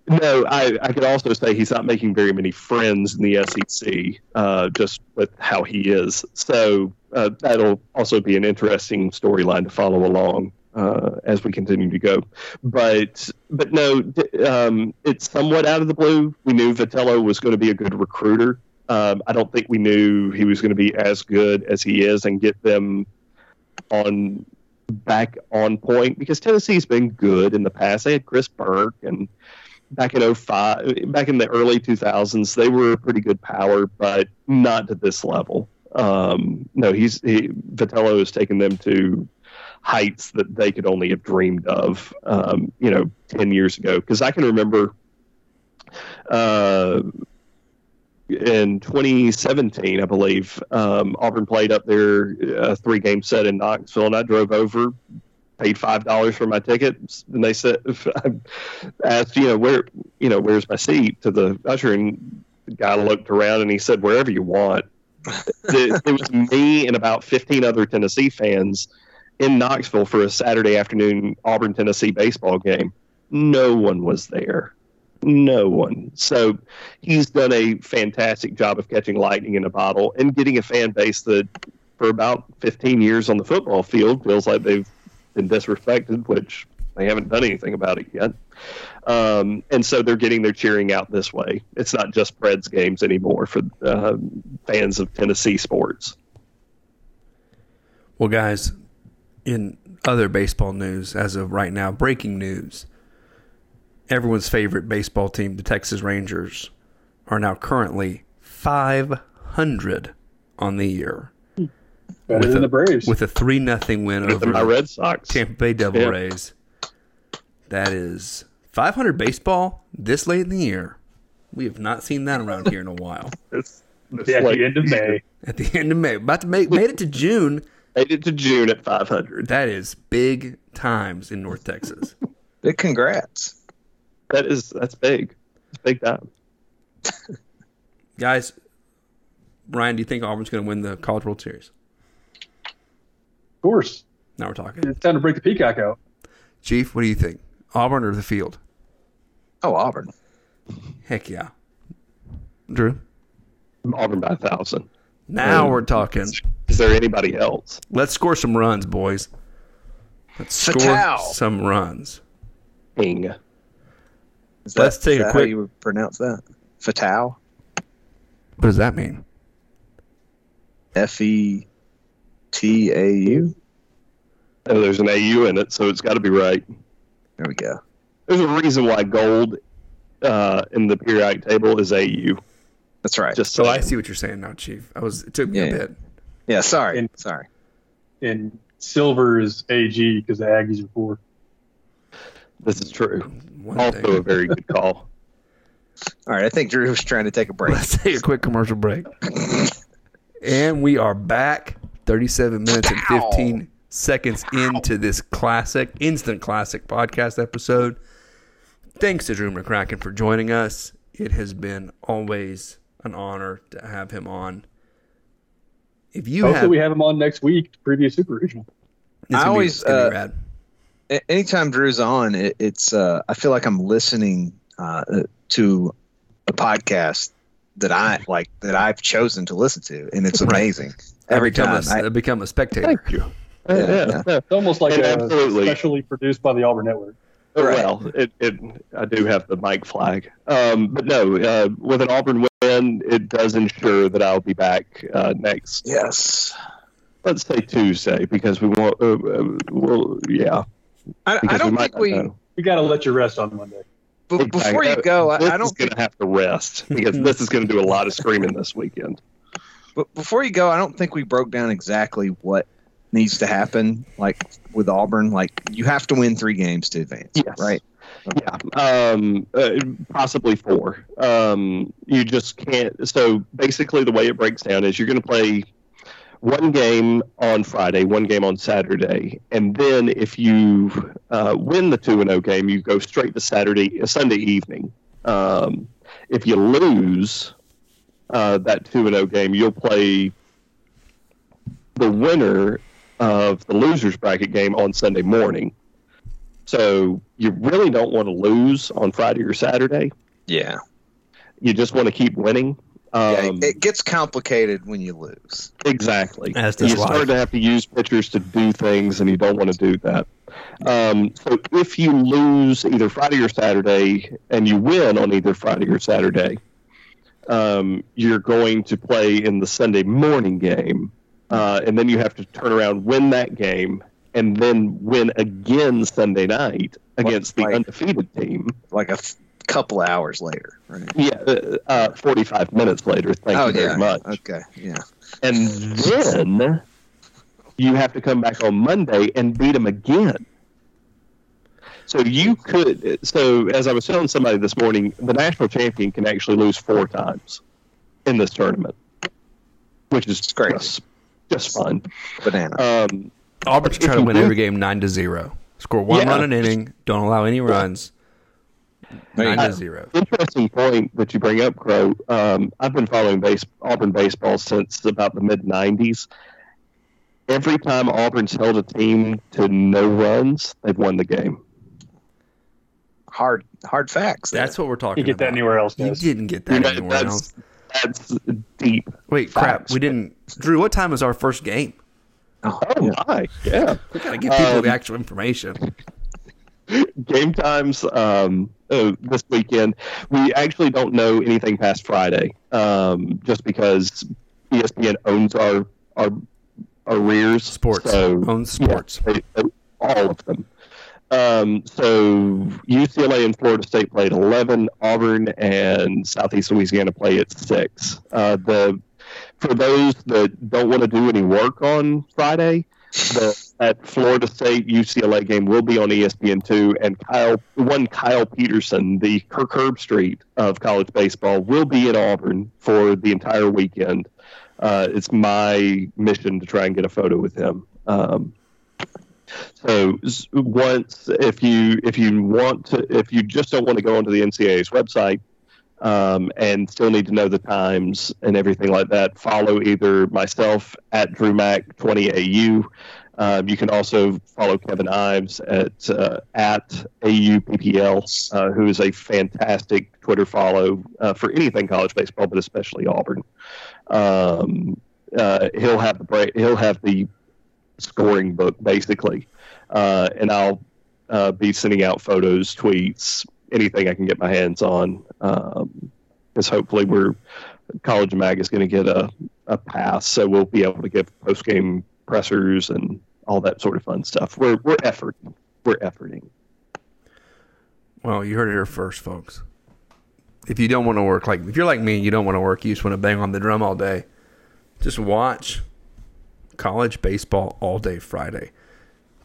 no, I, I could also say he's not making very many friends in the SEC, uh, just with how he is. So uh, that'll also be an interesting storyline to follow along uh, as we continue to go. But but no, um, it's somewhat out of the blue. We knew Vitello was going to be a good recruiter. Um, I don't think we knew he was going to be as good as he is and get them on back on point because Tennessee's been good in the past. They had Chris Burke and back in 05, back in the early 2000s, they were a pretty good power, but not to this level. Um, no, he's he, Vitello has taken them to heights that they could only have dreamed of, um, you know, 10 years ago. Because I can remember uh, in 2017, I believe, um, Auburn played up their uh, three game set in Knoxville, and I drove over, paid five dollars for my ticket, and they said, I asked, you know, where, you know, where's my seat to the usher, and the guy looked around and he said, wherever you want. it, it was me and about 15 other Tennessee fans in Knoxville for a Saturday afternoon Auburn Tennessee baseball game. No one was there. No one. So he's done a fantastic job of catching lightning in a bottle and getting a fan base that, for about 15 years on the football field, feels like they've been disrespected, which they haven't done anything about it yet. Um, and so they're getting their cheering out this way. It's not just Preds games anymore for uh, fans of Tennessee sports. Well, guys, in other baseball news, as of right now, breaking news everyone's favorite baseball team, the Texas Rangers, are now currently 500 on the year. Better with than a, the Braves. With a 3 nothing win Better over than my Red Sox. Tampa Bay Devil Yeah. Rays. That is 500 baseball this late in the year. We have not seen that around here in a while. It's, it's Yeah, at the end of May. At the end of May, about to make made it to June. Made it to June at 500. That is big times in North Texas. Big congrats. That is that's big. It's big time. Guys, Ryan, do you think Auburn's going to win the College World Series? Of course. Now we're talking. It's time to break the peacock out. Chief, what do you think? Auburn or the field? Oh, Auburn. Heck yeah. Drew? Auburn by a thousand. Now Um, we're talking. Is there anybody else? Let's score some runs, boys. Let's score Fatal. some runs. King. Is that, Let's take is a quick- How you would pronounce that? Fatal. What does that mean? F e t a u. Oh, there's an AU in it, so it's got to be right. There we go. There's a reason why gold uh, in the periodic table is AU. That's right. Just So I see what you're saying now, Chief. I was it took me Yeah. a bit. yeah. Sorry. And- sorry. And silver is AG because the Aggies are poor. This is true. One Also, thing. a very good call. All right. I think Drew was trying to take a break. Let's take a quick commercial break. and we are back 37 minutes and 15 seconds into this classic, instant classic podcast episode. Thanks to Drew McCracken for joining us. It has been always an honor to have him on. If you Hopefully, have, we have him on next week to preview Super Regional. it's gonna I be- always, it's gonna be uh, rad. Anytime Drew's on, it, it's uh, I feel like I'm listening uh, to a podcast that I like that I've chosen to listen to, and it's amazing I every become time. a, I- I become a spectator. Thank you. Yeah, yeah, yeah. yeah. It's almost like And a absolutely. specially produced by the Auburn Network. Right. Well, it, it I do have the mic flag, um, but no, uh, with an Auburn win, it does ensure that I'll be back uh, next. yes, Let's say Tuesday because we won't. Uh, uh, well, yeah, I, I don't we think we. know. We got to let you rest on Monday. B- before you go, I, I don't going to have to rest because this is going to do a lot of screaming this weekend. But before you go, I don't think we broke down exactly what needs to happen. Like with Auburn, like you have to win three games to advance. Yes. Right. Yeah, um, uh, possibly four. Um, you just can't. So basically, the way it breaks down is you're going to play one game on Friday, one game on Saturday, and then if you uh, win the two and zero game, you go straight to Saturday, Sunday evening. Um, if you lose uh, that two and zero game, you'll play the winner of the losers bracket game on Sunday morning. So you really don't want to lose on Friday or Saturday. Yeah. You just want to keep winning. Yeah, Um, it gets complicated when you lose. Exactly. As does you start to have to use pitchers to do things, and you don't want to do that. Um, so if you lose either Friday or Saturday, and you win on either Friday or Saturday, um, you're going to play in the Sunday morning game, uh, and then you have to turn around, win that game, and then win again Sunday night against the undefeated team. Like a f- couple of hours later, right? Yeah, uh, uh, 45 minutes later. Thank oh you very yeah. much. Okay. Yeah. and then you have to come back on Monday and beat them again. So you could. So as I was telling somebody this morning, the national champion can actually lose four times in this tournament, which is crazy. Just, just fun. Banana. Um, Auburn's trying to win do- every game nine to zero. Score one Yeah. run an inning. Don't allow any runs. Nine to zero. Interesting point that you bring up, Crow. Um, I've been following base, Auburn baseball since about the mid '90s. Every time Auburn's held a team to no runs, they've won the game. hard hard facts. there. That's what we're talking You get that anywhere else, You guys. didn't get that You know, anywhere that's else. that's deep. Wait, crap. We didn't. Drew, what time was our first game? Oh, Oh my, yeah. We gotta give people the Um, actual information. game times um, uh, this weekend. We actually don't know anything past Friday, um, just because ESPN owns our our our rears. Sports. So, Owns sports. yeah, they- they- all of them. Um, so UCLA and Florida State played 11. Auburn and Southeast Louisiana play at six. Uh, the for those that don't want to do any work on Friday, the that Florida State UCLA game will be on E ESPN two, and Kyle one Kyle Peterson, the Kirk Herbstreit of college baseball, will be in Auburn for the entire weekend. Uh, it's my mission to try and get a photo with him. Um, so once, if you if you want to, if you just don't want to go onto the NCAA's website um, and still need to know the times and everything like that, follow either myself at DrewMac20AU. Um, you can also follow Kevin Ives at uh, at AUPPL, uh, who is a fantastic Twitter follow uh, for anything college baseball, but especially Auburn. Um, uh, he'll have the he'll have the scoring book basically, uh, and I'll uh, be sending out photos, tweets, anything I can get my hands on. Because hopefully we're College Mag is going to get a, a pass, so we'll be able to give post game pressers and all that sort of fun stuff. We're we're efforting. We're efforting. Well, you heard it here first, folks. If you don't want to work, like if you're like me, you don't want to work, you just want to bang on the drum all day. Just watch college baseball all day Friday.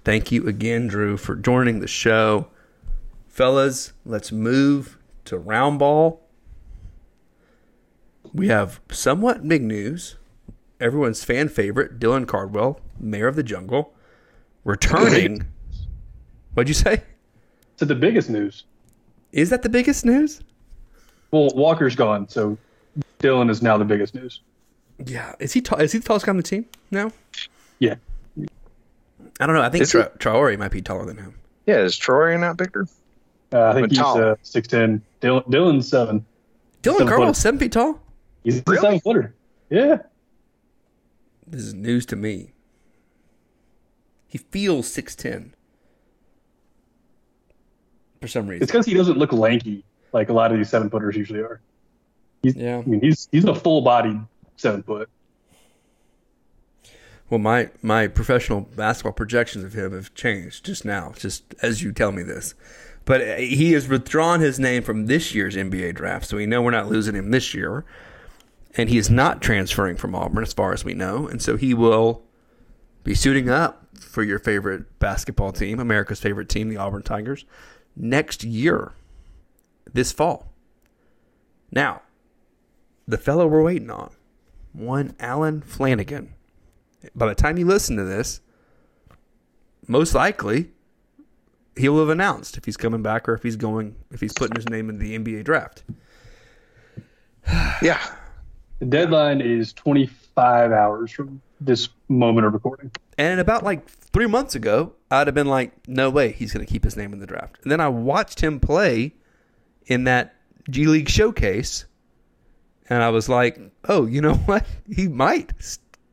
Thank you again, Drew, for joining the show, fellas. Let's move to round ball. We have somewhat big news. Everyone's fan favorite, Dylan Cardwell, mayor of the jungle, returning. What'd you say? To the biggest news. Is that the biggest news? Well, Walker's gone, so Dylan is now the biggest news. Yeah, is he tall? Is he the tallest guy on the team now? Yeah. I don't know. I think Is he? Tra- Traore might be taller than him. Yeah, is Troy not bigger? Uh, I think But he's uh, 6'10. Dylan, Dylan's seven. Dylan Seven Cardwell, seven feet tall. He's a Really? seven footer. Yeah. This is news to me. He feels six ten. For some reason, It's because he doesn't look lanky like a lot of these seven footers usually are. He's, Yeah. I mean, he's he's a full bodied seven foot. well, my my professional basketball projections of him have changed just now, just as you tell me this. But uh, he has withdrawn his name from this year's NBA draft, so we know we're not losing him this year. And he is not transferring from Auburn, as far as we know, and so he will be suiting up for your favorite basketball team, America's favorite team, the Auburn Tigers, next year, this fall. Now, the fellow we're waiting on, one Alan Flanagan. By the time you listen to this, most likely he'll have announced if he's coming back or if he's going, if he's putting his name in the NBA draft. Yeah. The deadline is 25 hours from this moment of recording. And about like three months ago, I'd have been like, no way he's going to keep his name in the draft. And then I watched him play in that G League showcase, and I was like, oh, you know what? He might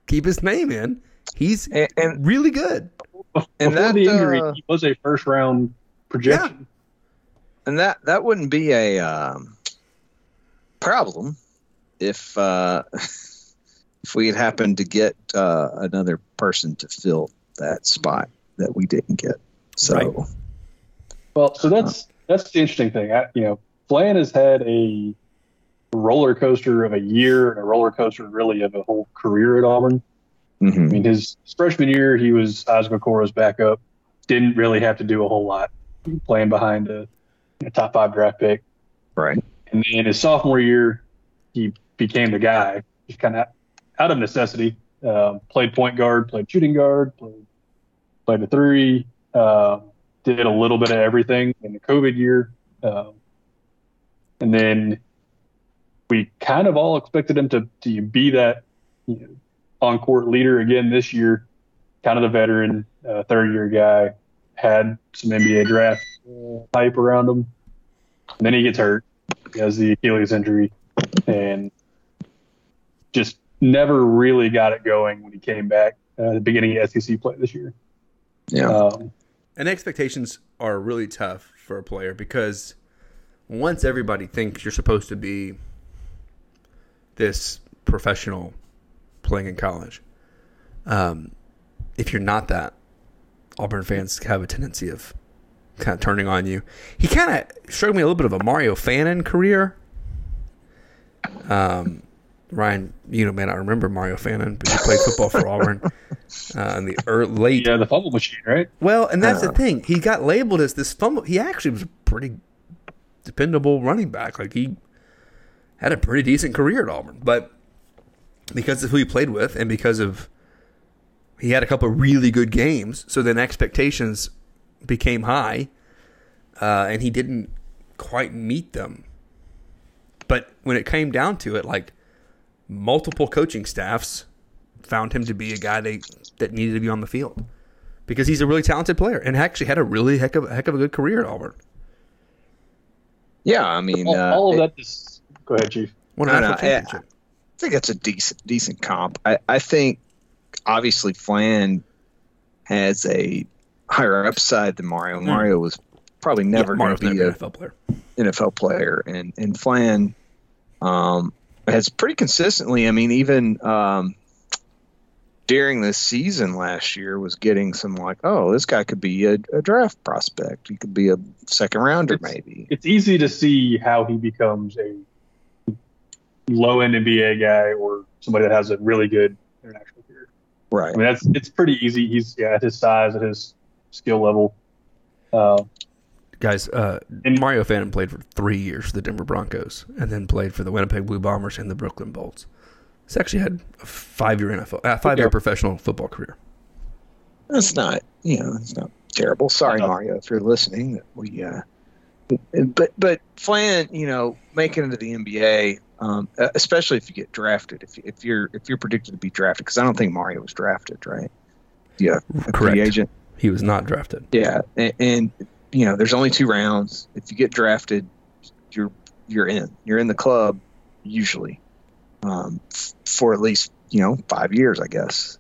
keep his name in. He's And, and really good. Before And that, the injury, uh, he was a first round projection. and that that wouldn't be a um, problem if uh, if we had happened to get uh, another person to fill that spot that we didn't get. So Right. Well, so that's that's the interesting thing. I, you know, Flan has had a roller coaster of a year and a roller coaster really of a whole career at Auburn. I mhm. mean, his freshman year, he was Isaac Okoro's backup. Didn't really have to do a whole lot, playing behind a, a top five draft pick. right, And then his sophomore year, he became the guy, just kind of out of necessity. Um, played point guard, played shooting guard, played played the three, um, did a little bit of everything in the COVID year, um, and then we kind of all expected him to to be that you know, on court leader again this year. Kind of the veteran, uh, third year guy, had some NBA draft uh, hype around him. And then he gets hurt. He has the Achilles injury and just never really got it going when he came back uh, at the beginning of SEC play this year. yeah, Um, And expectations are really tough for a player because once everybody thinks you're supposed to be this professional playing in college, um, if you're not that, Auburn fans have a tendency of kind of turning on you. He kind of showed me a little bit of a Mario Fannin career. Um, Ryan, you know, may not remember Mario Fannin, but he played football for Auburn uh, in the early, late yeah, the fumble machine, right? well, and that's the thing. He got labeled as this fumble. He actually was a pretty dependable running back. Like he had a pretty decent career at Auburn, but because of who he played with and because of he had a couple of really good games, so then expectations became high, uh, and he didn't quite meet them. But when it came down to it, like multiple coaching staffs found him to be a guy they that needed to be on the field because he's a really talented player and actually had a really heck of heck of a good career at Auburn. yeah. I mean, All, uh, all of that. Just, go ahead, Chief. Won a I national know, yeah. I think that's a decent decent comp. I, I think obviously Flan has a higher upside than Mario. Mario was probably never Yeah, going to be an NFL player. NFL player, and and Flan um, has pretty consistently. I mean, even um, during the season last year, was getting some like, oh, this guy could be a, a draft prospect. He could be a second rounder, It's- maybe. It's easy to see how he becomes a low end NBA guy or somebody that has a really good international career. Right. I mean, that's it's pretty easy. He's yeah, at his size, at his skill level. Uh, Guys, uh, And- Mario Fannin played for three years for the Denver Broncos and then played for the Winnipeg Blue Bombers and the Brooklyn Bolts. He's actually had a five year NFL, uh, five year Okay. professional football career. That's not, you know, it's not terrible. Sorry. Mario, if you're listening. That we, uh, but but Flan, you know, making it to the NBA, um, uh, especially if you get drafted, if if you're if you're predicted to be drafted, because I don't think Mario was drafted, right? Yeah, Correct. agent. He was not drafted. Yeah, and, and you know, there's only two rounds. If you get drafted, you're you're in. You're in the club usually um, for at least you know five years, I guess.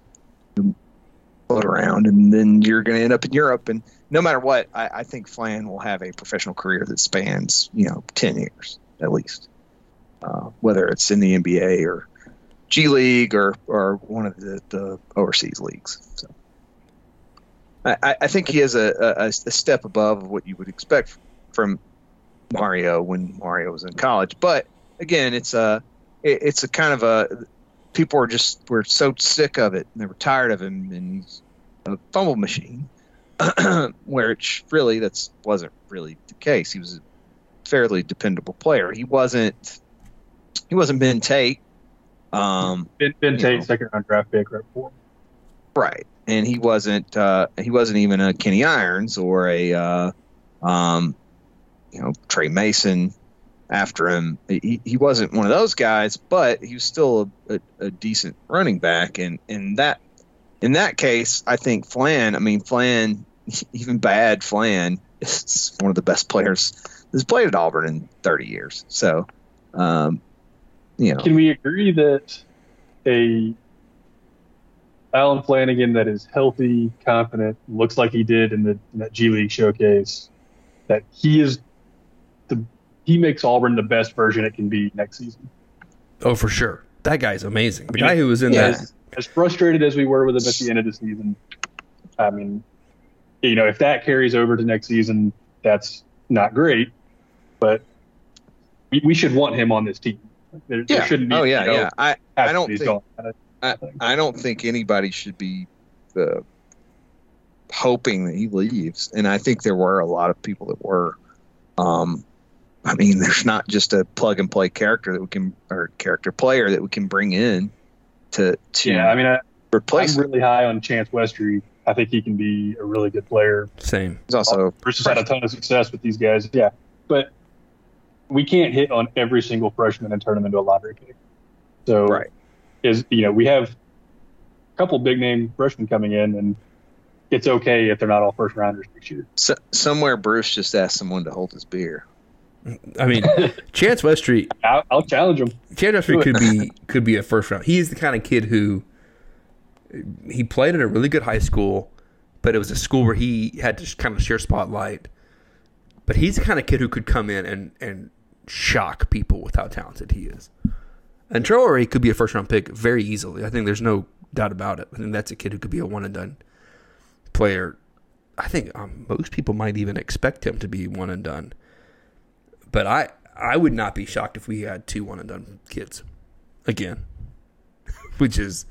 Float around, and then you're going to end up in Europe. And no matter what, I, I think Flan will have a professional career that spans you know ten years at least, uh, whether it's in the NBA or G League or or one of the, the overseas leagues. So. I, I- think he is a, a, a step above what you would expect from Mario when Mario was in college. But again, it's a it- it's a kind of a people are just were so sick of it and they were tired of him and he's a fumble machine. where it's really that's wasn't really the case. He was a fairly dependable player. He wasn't he wasn't Ben Tate. Um, ben, ben Tate, know. second round draft pick, right before. Right, and he wasn't uh, he wasn't even a Kenny Irons or a uh, um, you know Tre Mason after him. He, he wasn't one of those guys, but he was still a, a, a decent running back, and and that in that case, I think Flan. I mean, Flan, even bad Flan, is one of the best players that's played at Auburn in 30 years. So, um, you know, Can we agree that a Alan Flanagan that is healthy, confident, looks like he did in, the, in that G League showcase, that he is the he makes Auburn the best version it can be next season. Oh, for sure. That guy's amazing. The guy who was in Yeah. that. As, as frustrated as we were with him at the end of the season, I mean, you know, if that carries over to next season, that's not great, but we, we should want him on this team. There, there shouldn't be. oh yeah, you know, yeah. I I don't think gone. I, I don't think anybody should be uh, hoping that he leaves, and I think there were a lot of people that were. Um, I mean, there's not just a plug and play character that we can or character player that we can bring in to to Yeah, I mean, I, replace. I'm really high on Chance Westry. I think he can be a really good player. Same. He's also Bruce has had a ton of success with these guys. Yeah, but we can't hit on every single freshman and turn them into a lottery pick. So, Right. Is you know we have a couple big name freshmen coming in, and it's okay if they're not all first rounders next year. so, somewhere. Bruce just asked someone to hold his beer. I mean, Chance Westry. I'll, I'll challenge him. Chance Westry could be could be a first round. He's the kind of kid who he played at a really good high school, but it was a school where he had to kind of share spotlight. But he's the kind of kid who could come in and and shock people with how talented he is. And Traore could be a first round pick very easily. I think there's no doubt about it. I think that's a kid who could be a one and done player. I think um, most people might even expect him to be one and done. But I I would not be shocked if we had two one and done kids again, which is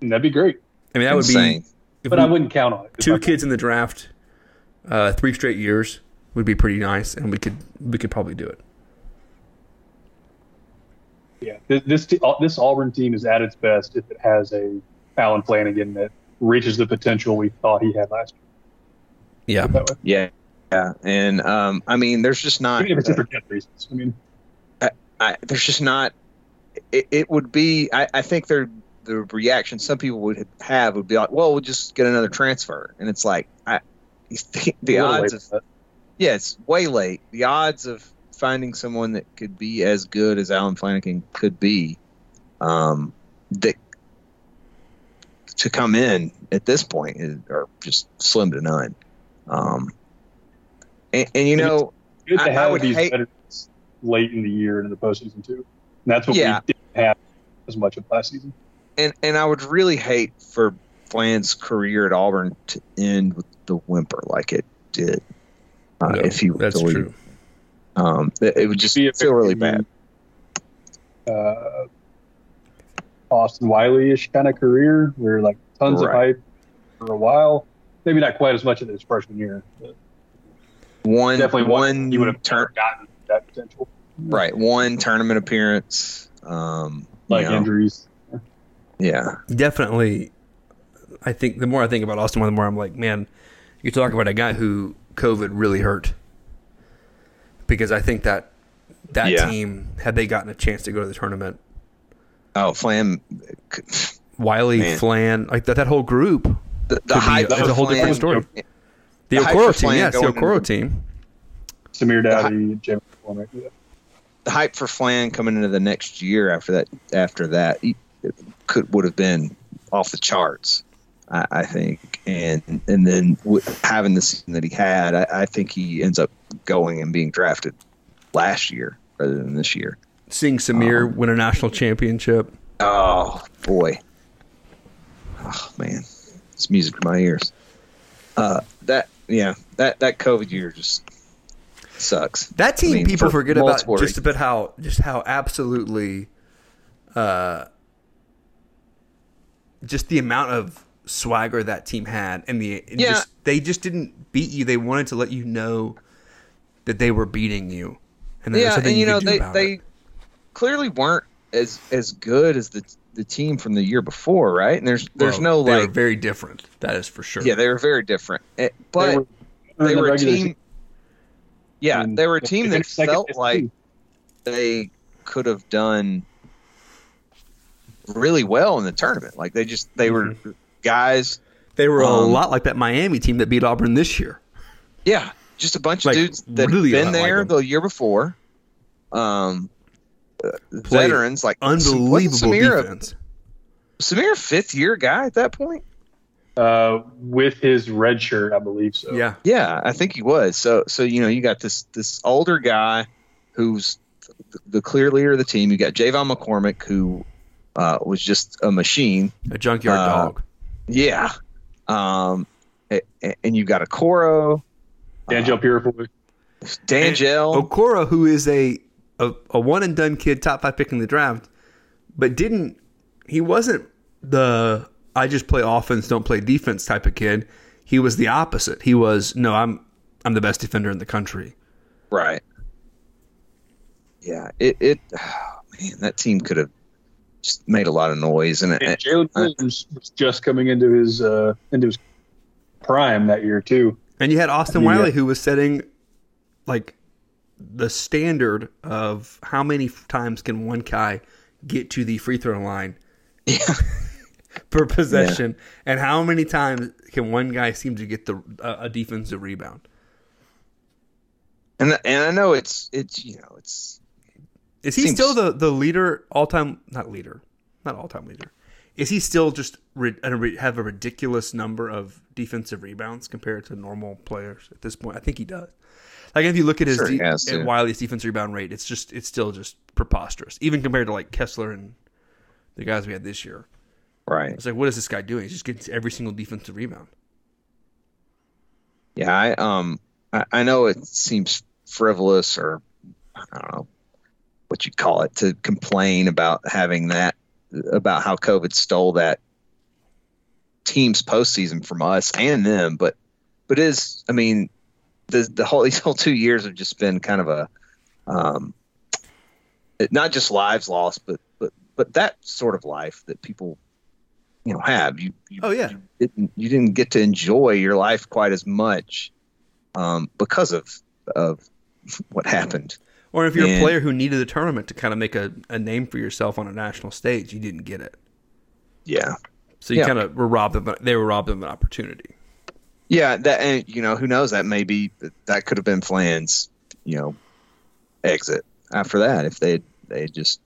And that'd be great, I mean that Insane. would be if but we- I wouldn't count on it. two kids in the draft, uh, three straight years would be pretty nice, and we could we could probably do it. Yeah, Th- this uh, this Auburn team is at its best if it has a Alan Flanagan that reaches the potential we thought he had last year. Yeah. Yeah, yeah, and um, I mean, there's just not. Even if it's for good reasons. I mean, I, there's just not. It, it would be. I, I think there the reaction some people would have would be like, well, we'll just get another transfer, and it's like, I, the a little odds of yeah, it's way late. The odds of finding someone that could be as good as Alan Flanagan could be, um, that to come in at this point is, are just slim to none. Um, and, and you know, good to I- I have would these hate- veterans late in the year and in the postseason too. And that's what Yeah. we didn't have as much of last season. and and I would really hate for Flan's career at Auburn to end with the whimper like it did. Uh, No, if he were that's to leave. true. Um, it, it would just Be feel really bad. Uh, Austin Wiley-ish kind of career, where like tons of hype for a while. Maybe not quite as much as his freshman year. But One definitely one you would have turn gotten that potential. right one tournament appearance. Um, you Like know, injuries. yeah, definitely. I think the more I think about Austin, the more I'm like, man, you're talking about a guy who COVID really hurt. Because I think that that Yeah. team, had they gotten a chance to go to the tournament, Oh, Flan. Wiley, Man. Flan, like that, that whole group, The, the Could be- hype a whole different story. the The Okoro team, Flan yes, the going Okoro into- team. Samir Doughty, J'Von McCormick. Yeah. the hype for Flan coming into the next year after that after that he, it could would have been off the charts, I, I think, and and then having the season that he had, I, I think he ends up going and being drafted last year rather than this year. Seeing Samir Um, win a national championship. Oh boy, oh man, it's music to my ears. Uh, that yeah, that that COVID year just sucks. That team, I mean, people for forget about just about how just how absolutely, uh, just the amount of swagger that team had, and the and Yeah. just they just didn't beat you. They wanted to let you know that they were beating you, and there's yeah, something and you know could do they they it. clearly weren't as as good as the the team from the year before, right? And there's there's Well, no they were like very different. That is for sure. yeah, they were very different, Eh, but were- they in the were, a team. season. Yeah, they were a team that felt like team. they could have done really well in the tournament. Like they just they were guys. They were a Um, lot like that Miami team that beat Auburn this year. Yeah, just a bunch Like, of dudes that really had been lot like there the year before. Um, uh, veterans like Unbelievable wasn't Samir, defense. Samir fifth year guy at that point. Uh, with his red shirt, I believe so. Yeah. Yeah, I think he was. So so you know you got this this older guy who's the, the clear leader of the team. You got J'Von McCormick who uh, was just a machine. A junkyard Uh, dog. Yeah. Um, a- a- and you got a Okoro, Danjel Purifoy. Danjel. Okoro, who is a, a a one and done kid, top five pick in the draft, but didn't he wasn't the I just play offense, don't play defense type of kid. He was the opposite. He was no, I'm I'm the best defender in the country. Right. Yeah. It. it oh, man, that team could have just made a lot of noise, and, And and Jaylin Williams was just coming into his uh, into his prime that year too. And you had Austin Yeah. Wiley who was setting like the standard of how many times can one guy get to the free throw line yeah, per possession, and how many times can one guy seem to get the uh, a defensive rebound? and and I know it's it's you know it's Is he Seems- still the, the leader, all time? Not leader, not all time leader. Is he still just have a ridiculous number of defensive rebounds compared to normal players at this point? I think he does. Like if you look at his Sure de- has at. Wiley's defensive rebound rate, it's just it's still just preposterous, even compared to like Kessler and the guys we had this year. right. It's like, what is this guy doing? He's just getting every single defensive rebound. Yeah, I um I, I know it seems frivolous or I don't know what you'd call it to complain about having that about how COVID stole that team's postseason from us and them, but but is I mean the the whole these whole two years have just been kind of a um not just lives lost but but but that sort of life that people you know have you, you Oh, yeah. you didn't you didn't get to enjoy your life quite as much um, because of of what happened. Or if you're a player who needed a tournament to kind of make a, a name for yourself on a national stage, you didn't get it. Yeah, So you Yeah. kind of were robbed of they were robbed of an opportunity. yeah. That and you know who knows that maybe that could have been Flan's you know exit after that if they they had just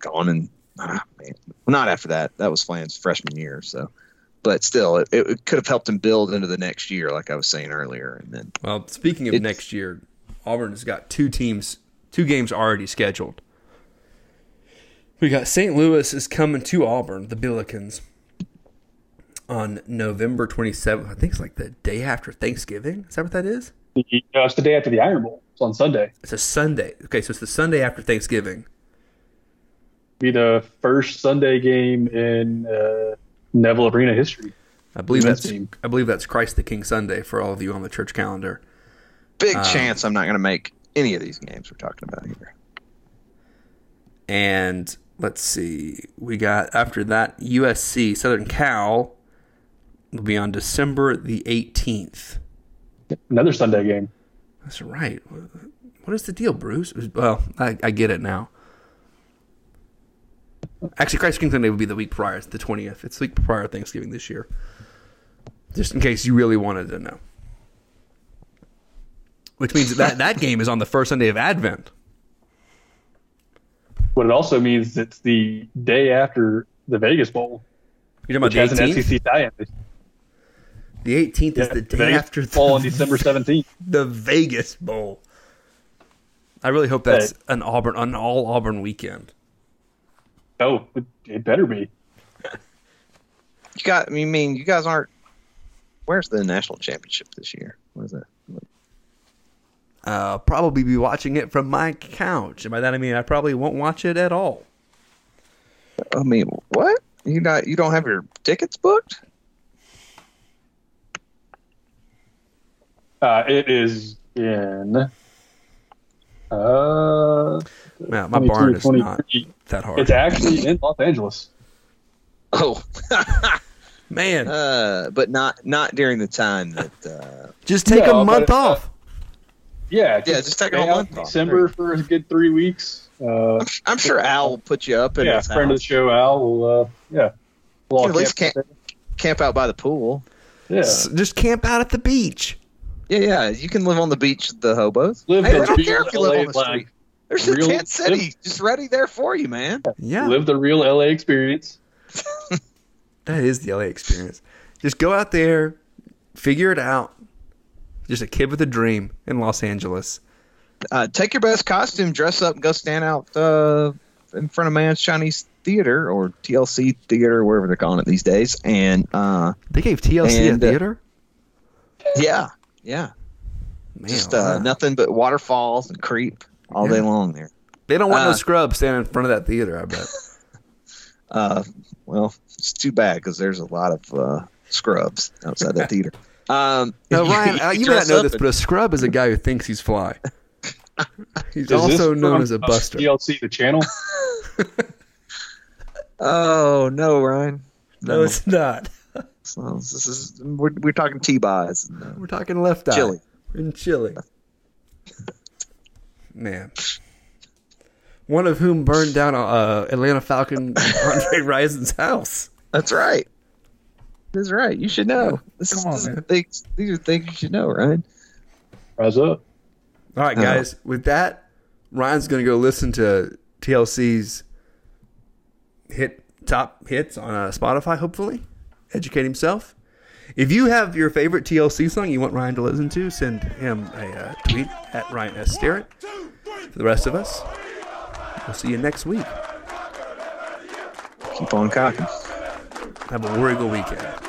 gone and ah, man. Not after that. That was Flan's freshman year. So, but still, it, it could have helped him build into the next year, like I was saying earlier. And then Well, speaking of next year, Auburn has got two teams, two games already scheduled. We got St. Louis is coming to Auburn, the Billikens, on November 27th. I think it's like the day after Thanksgiving. Is that what that is? No, it's the day after the Iron Bowl. It's on Sunday. It's a Sunday. Okay, so it's the Sunday after Thanksgiving. Be the first Sunday game in uh, Neville Arena history. I believe that's. I believe that's Christ the King Sunday for all of you on the church calendar. Big Um, chance I'm not going to make any of these games we're talking about here. And let's see, we got after that USC Southern Cal will be on December the 18th. Another Sunday game. That's right. What is the deal, Bruce? Well, I, I get it now. Actually, Christ King Sunday would be the week prior, it's the 20th. It's the week prior to Thanksgiving this year. Just in case you really wanted to know. Which means that that game is on the first Sunday of Advent. What it also means it's the day after the Vegas Bowl, You're talking about an the 18th? SEC tie-in. The 18th is the day Vegas after Bowl on December 17th. the Vegas Bowl. I really hope that's an Auburn, an all Auburn weekend. Oh, it, it better be. You got. I mean, you guys aren't. Where's the national championship this year? What is that? Uh, probably be watching it from my couch. And by that I mean I probably won't watch it at all. I mean, what? You not? You don't have your tickets booked? Uh, it is in. Uh, Yeah, my barn is not that hard. It's actually in Los Angeles. Oh, Man, uh, but not not during the time that. Uh, just take no, a month but, uh, off. Yeah, Yeah, just take a stay whole month in off. December for a good three weeks. Uh, I'm, I'm sure Al will put you up in yeah, his friend of the show, Al will. Uh, yeah, Well, You at least camp- camp, camp out by the pool. Yeah. S- Just camp out at the beach. Yeah, yeah. You can live on the beach the hobos. Live hey, the they don't care if you live LA on the street. life. There's a Real- tent city just ready there for you, man. Yeah, Live the real LA experience. that is the LA experience. Just go out there, figure it out. Just a kid with a dream in Los Angeles. Uh, take your best costume, dress up, and go stand out uh, in front of Mann's Chinese Theater or TLC Theater, wherever they're calling it these days. And uh, They gave TLC And, a uh, theater. yeah, yeah, Man, just uh, wow. nothing but waterfalls and creep all day long there. they don't want no uh, scrubs standing in front of that theater. I bet. Uh, well, it's too bad because there's a lot of uh, scrubs outside that theater. Um, No, Ryan, uh, you may not know this, and- but a scrub is a guy who thinks he's fly. He's Is also known as a buster. TLC, the channel. oh no, Ryan. No, it's not. So this is we're, we're talking T-Boz. and, uh, We're talking left eye. Chilli. We're in Chile. Man. One of whom burned down uh, Atlanta Falcon Andre Rison's house. That's right. That's right. You should know. This is, Come on, this man. things, these are things you should know, Ryan. Rise up. All right, guys. With that, Ryan's going to go listen to TLC's hit top hits on uh, Spotify. Hopefully, educate himself. If you have your favorite TLC song you want Ryan to listen to, send him a uh, tweet at Ryan S. Starrett. For the rest of us, we'll see you next week. Keep on cocking. Have a War Eagle weekend.